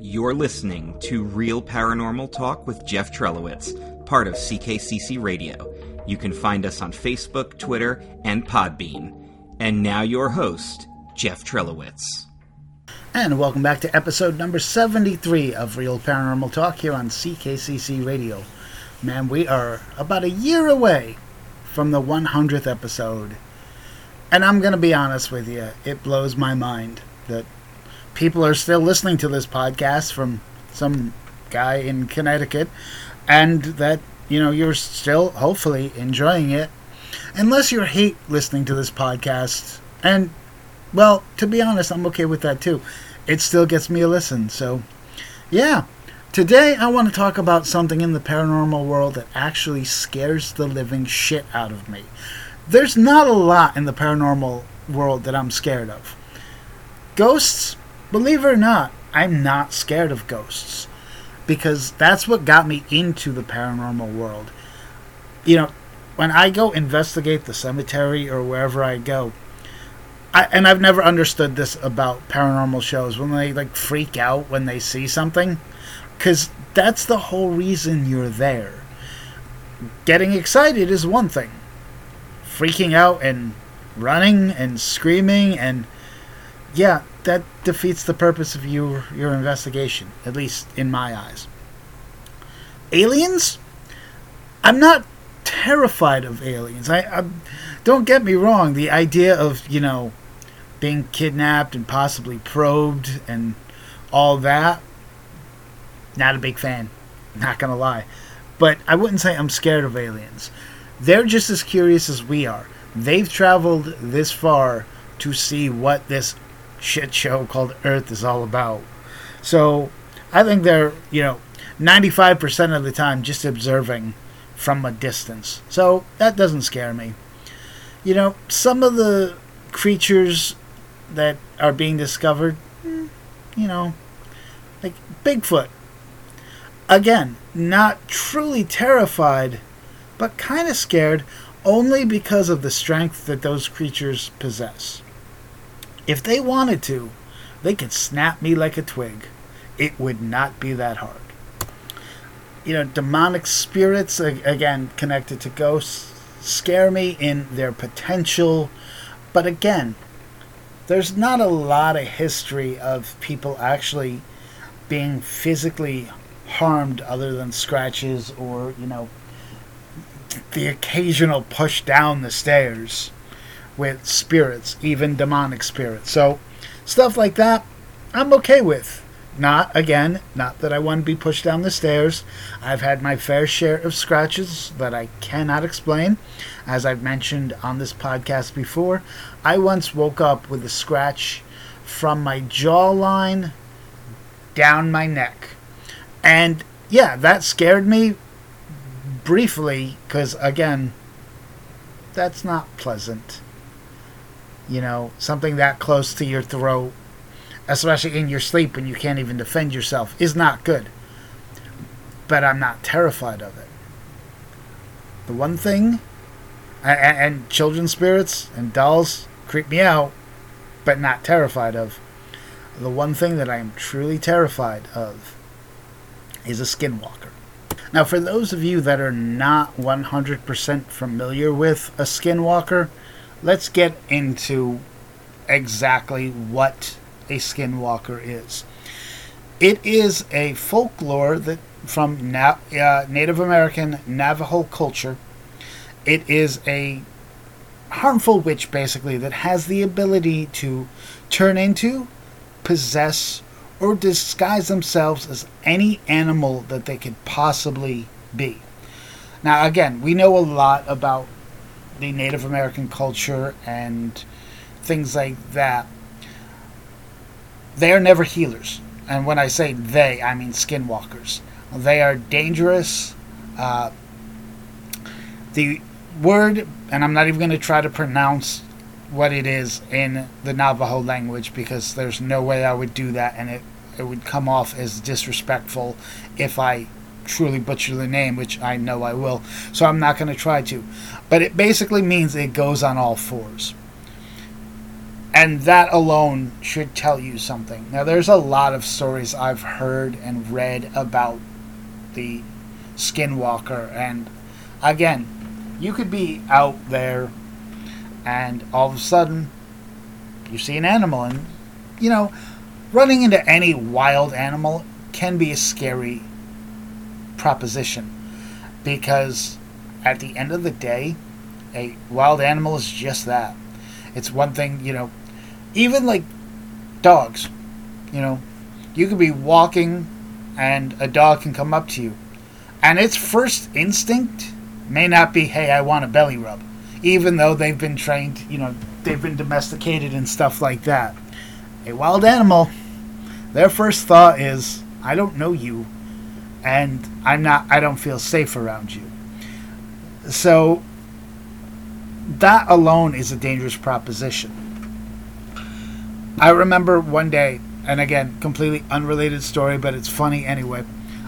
You're listening to Real Paranormal Talk with Jeff Trelowitz, part of CKCC Radio. You can find us on Facebook, Twitter, and Podbean. And now your host, Jeff Trelowitz. And welcome back to episode number 73 of Real Paranormal Talk here on CKCC Radio. Man, we are about a year away from the 100th episode. And I'm going to be honest with you, it blows my mind that people are still listening to this podcast from some guy in Connecticut and that, you know, you're still hopefully enjoying it. Unless you hate listening to this podcast. And, well, to be honest, I'm okay with that too. It still gets me a listen. So, yeah. Today, I want to talk about something in the paranormal world that actually scares the living shit out of me. There's not a lot in the paranormal world that I'm scared of. Ghosts, believe it or not, I'm not scared of ghosts because that's what got me into the paranormal world. You know, when I go investigate the cemetery or wherever I go, I, and I've never understood this about paranormal shows when they like freak out when they see something because that's the whole reason you're there. Getting excited is one thing, freaking out and running and screaming and yeah, that defeats the purpose of your your investigation, at least in my eyes. Aliens? I'm not terrified of aliens. I, I don't get me wrong. The idea of you know being kidnapped and possibly probed and all that, not a big fan. Not gonna lie, but I wouldn't say I'm scared of aliens. They're just as curious as we are. They've traveled this far to see what this shit show called Earth is all about. So I think they're, you know, 95% of the time just observing from a distance. So that doesn't scare me. You know, some of the creatures that are being discovered, hmm, you know, like Bigfoot. Again, not truly terrified, but kind of scared only because of the strength that those creatures possess. If they wanted to, they could snap me like a twig. It would not be that hard. You know, demonic spirits, again, connected to ghosts, scare me in their potential. But again, there's not a lot of history of people actually being physically harmed other than scratches or, you know, the occasional push down the stairs with spirits, even demonic spirits. So, stuff like that, I'm okay with. Not, again, not that I want to be pushed down the stairs. I've had my fair share of scratches that I cannot explain. As I've mentioned on this podcast before, I once woke up with a scratch from my jawline down my neck. And yeah, that scared me briefly because, again, that's not pleasant. You know, something that close to your throat, especially in your sleep when you can't even defend yourself, is not good. But I'm not terrified of it. The one thing, and, and children's spirits and dolls creep me out, but not terrified of. The one thing that I am truly terrified of is a skinwalker. Now, for those of you that are not 100% familiar with a skinwalker, let's get into exactly what a skinwalker is. It is a folklore that from Na- uh, Native American Navajo culture. It is a harmful witch, basically, that has the ability to turn into, possess, or disguise themselves as any animal that they could possibly be. Now, again, we know a lot about the Native American culture and things like that, they are never healers. And when I say they, I mean skinwalkers. They are dangerous. Uh, the word, and I'm not even going to try to pronounce what it is in the Navajo language because there's no way I would do that and it, it would come off as disrespectful if I truly butcher the name, which I know I will. So I'm not going to try to. But it basically means it goes on all fours. And that alone should tell you something. Now, there's a lot of stories I've heard and read about the Skinwalker, and again, you could be out there and all of a sudden you see an animal, and you know, running into any wild animal can be a scary proposition because at the end of the day, a wild animal is just that. It's one thing, you know, even like dogs, you know, you could be walking and a dog can come up to you, and its first instinct may not be, hey, I want a belly rub, even though they've been trained, you know, they've been domesticated and stuff like that. A wild animal, their first thought is, I don't know you, and I'm not, I don't feel safe around you. So, that alone is a dangerous proposition. I remember one day, and again, completely unrelated story, but it's funny anyway.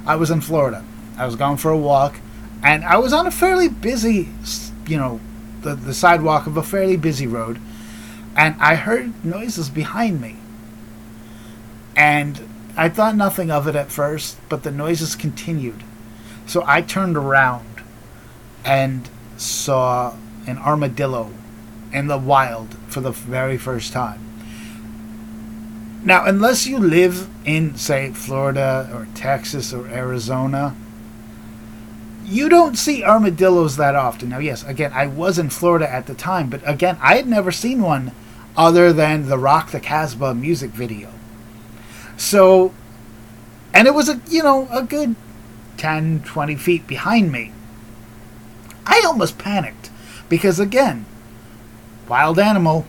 I was in Florida. I was going for a walk, and I was on a fairly busy, you know, the, the sidewalk of a fairly busy road, and I heard noises behind me. And I thought nothing of it at first, but the noises continued. So I turned around and saw an armadillo in the wild for the very first time. Now, unless you live in, say, Florida or Texas or Arizona, you don't see armadillos that often. Now, yes, again, I was in Florida at the time, but again, I had never seen one other than the Rock the Casbah music video. So, and it was a, you know, a good 10, 20 feet behind me. I almost panicked because, again, wild animal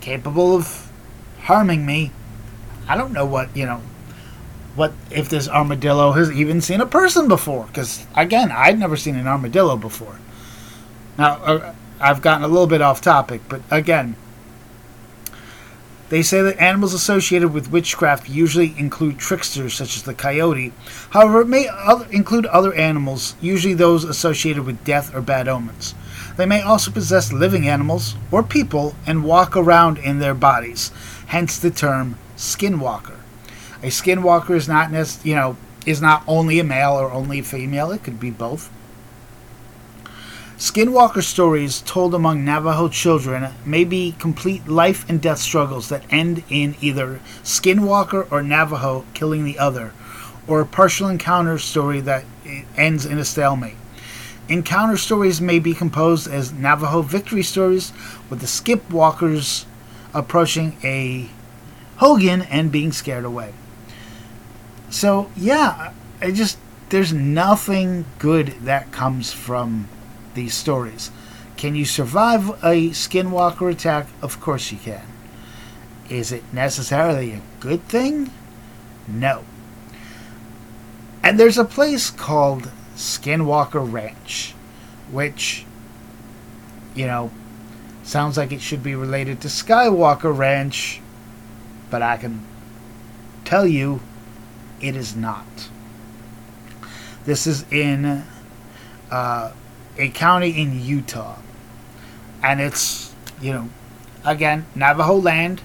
capable of harming me. I don't know what, you know, what if this armadillo has even seen a person before because again i'd never seen an armadillo before now uh, i've gotten a little bit off topic but again they say that animals associated with witchcraft usually include tricksters such as the coyote however it may other, include other animals usually those associated with death or bad omens they may also possess living animals or people and walk around in their bodies hence the term skinwalker a skinwalker is not you know is not only a male or only a female. It could be both. Skinwalker stories told among Navajo children may be complete life and death struggles that end in either Skinwalker or Navajo killing the other, or a partial encounter story that ends in a stalemate. Encounter stories may be composed as Navajo victory stories, with the Skinwalkers approaching a Hogan and being scared away. So yeah, I just there's nothing good that comes from these stories. Can you survive a skinwalker attack? Of course you can. Is it necessarily a good thing? No. And there's a place called Skinwalker Ranch, which, you know, sounds like it should be related to Skywalker Ranch, but I can tell you it is not. This is in uh, a county in Utah. And it's, you know, again, Navajo land.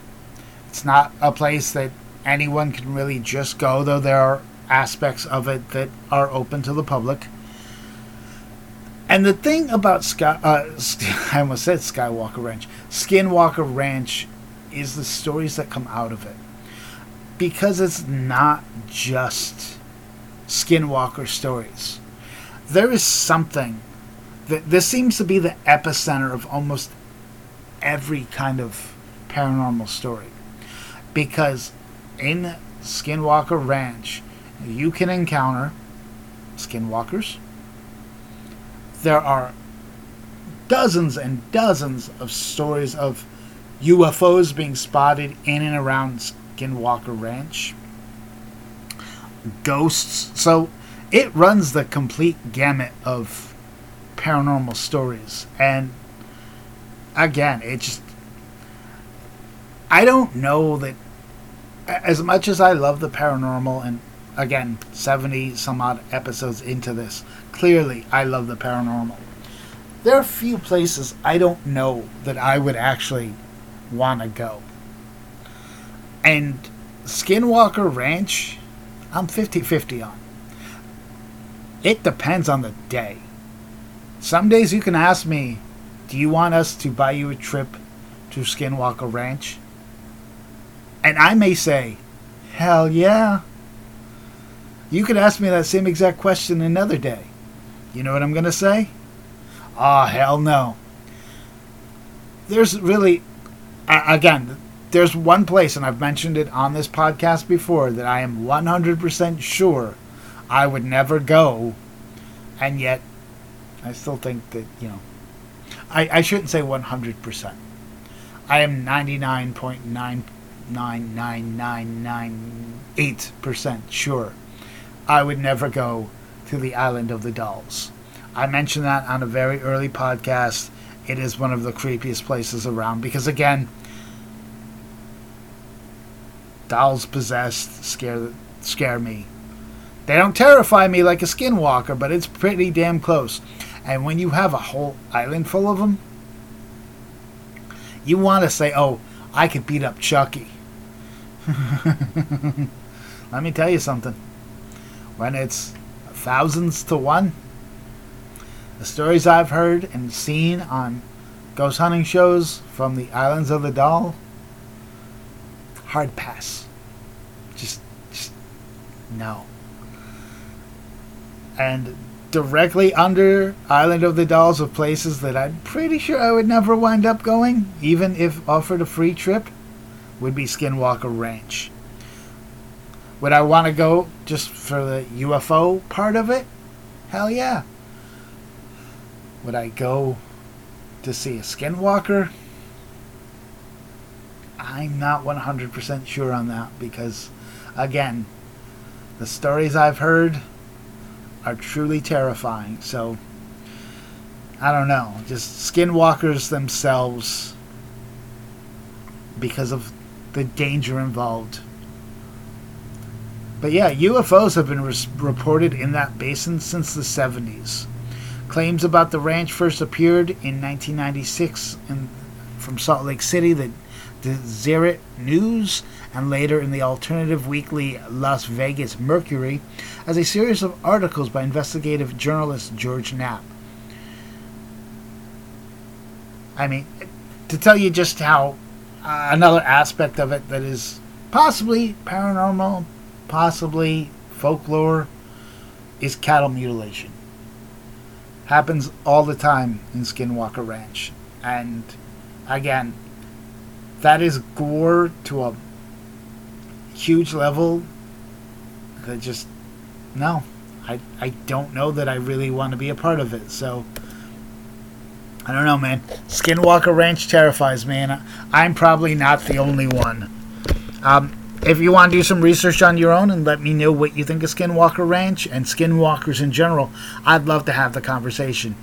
It's not a place that anyone can really just go, though there are aspects of it that are open to the public. And the thing about Sky, uh, I almost said Skywalker Ranch, Skinwalker Ranch, is the stories that come out of it because it's not just Skinwalker stories. There is something this seems to be the epicenter of almost every kind of paranormal story. Because in Skinwalker Ranch, you can encounter skinwalkers. There are dozens and dozens of stories of UFOs being spotted in and around Skinwalker Ranch. Ghosts. So it runs the complete gamut of paranormal stories. And again, it just. I don't know that. As much as I love the paranormal, and again, 70 some odd episodes into this, clearly I love the paranormal. There are a few places I don't know that I would actually want to go. And Skinwalker Ranch, I'm 50 50 on. It depends on the day. Some days you can ask me, Do you want us to buy you a trip to Skinwalker Ranch? And I may say, Hell yeah. You could ask me that same exact question another day. You know what I'm going to say? Ah, oh, hell no. There's really, again, there's one place, and I've mentioned it on this podcast before, that I am 100% sure I would never go, and yet I still think that, you know, I, I shouldn't say 100%. I am 99.999998% sure I would never go to the Island of the Dolls. I mentioned that on a very early podcast. It is one of the creepiest places around because, again, dolls possessed scare scare me. They don't terrify me like a skinwalker, but it's pretty damn close. And when you have a whole island full of them, you want to say, "Oh, I could beat up Chucky." Let me tell you something. When it's thousands to one, the stories I've heard and seen on ghost hunting shows from the Islands of the Doll, hard pass. Just, just no. And directly under Island of the Dolls of places that I'm pretty sure I would never wind up going, even if offered a free trip, would be Skinwalker Ranch. Would I want to go just for the UFO part of it? Hell yeah. Would I go to see a skinwalker? I'm not 100% sure on that because, again, the stories I've heard are truly terrifying. So, I don't know. Just skinwalkers themselves, because of the danger involved. But yeah, UFOs have been reported in that basin since the 70s. Claims about the ranch first appeared in 1996 in, from Salt Lake City, the Deseret News, and later in the alternative weekly Las Vegas Mercury, as a series of articles by investigative journalist George Knapp. I mean, to tell you just how uh, another aspect of it that is possibly paranormal, possibly folklore, is cattle mutilation happens all the time in Skinwalker Ranch. And again, that is gore to a huge level that just no. I I don't know that I really want to be a part of it. So I don't know, man. Skinwalker Ranch terrifies me, and I'm probably not the only one. Um, if you want to do some research on your own and let me know what you think of Skinwalker Ranch and skinwalkers in general, I'd love to have the conversation.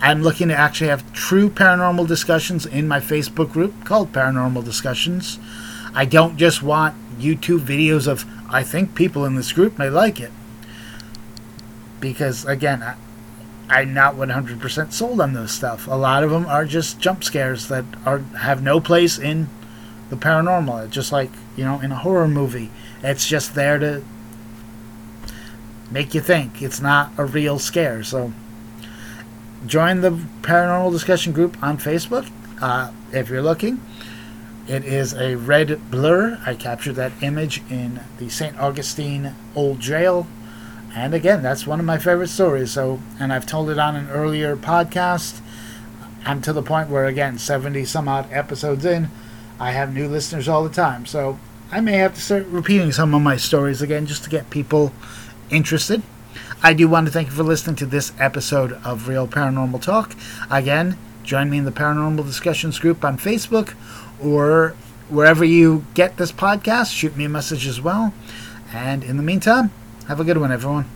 I'm looking to actually have true paranormal discussions in my Facebook group called Paranormal Discussions. I don't just want YouTube videos of, I think people in this group may like it. Because, again, I, I'm not 100% sold on this stuff. A lot of them are just jump scares that are have no place in the paranormal. It's Just like you know, in a horror movie. It's just there to make you think. It's not a real scare. So join the paranormal discussion group on Facebook uh, if you're looking. It is a red blur. I captured that image in the St. Augustine Old Jail. And again, that's one of my favorite stories. So, and I've told it on an earlier podcast. I'm to the point where, again, 70 some odd episodes in, I have new listeners all the time, so I may have to start repeating some of my stories again just to get people interested. I do want to thank you for listening to this episode of Real Paranormal Talk. Again, join me in the Paranormal Discussions group on Facebook or wherever you get this podcast. Shoot me a message as well. And in the meantime, have a good one, everyone.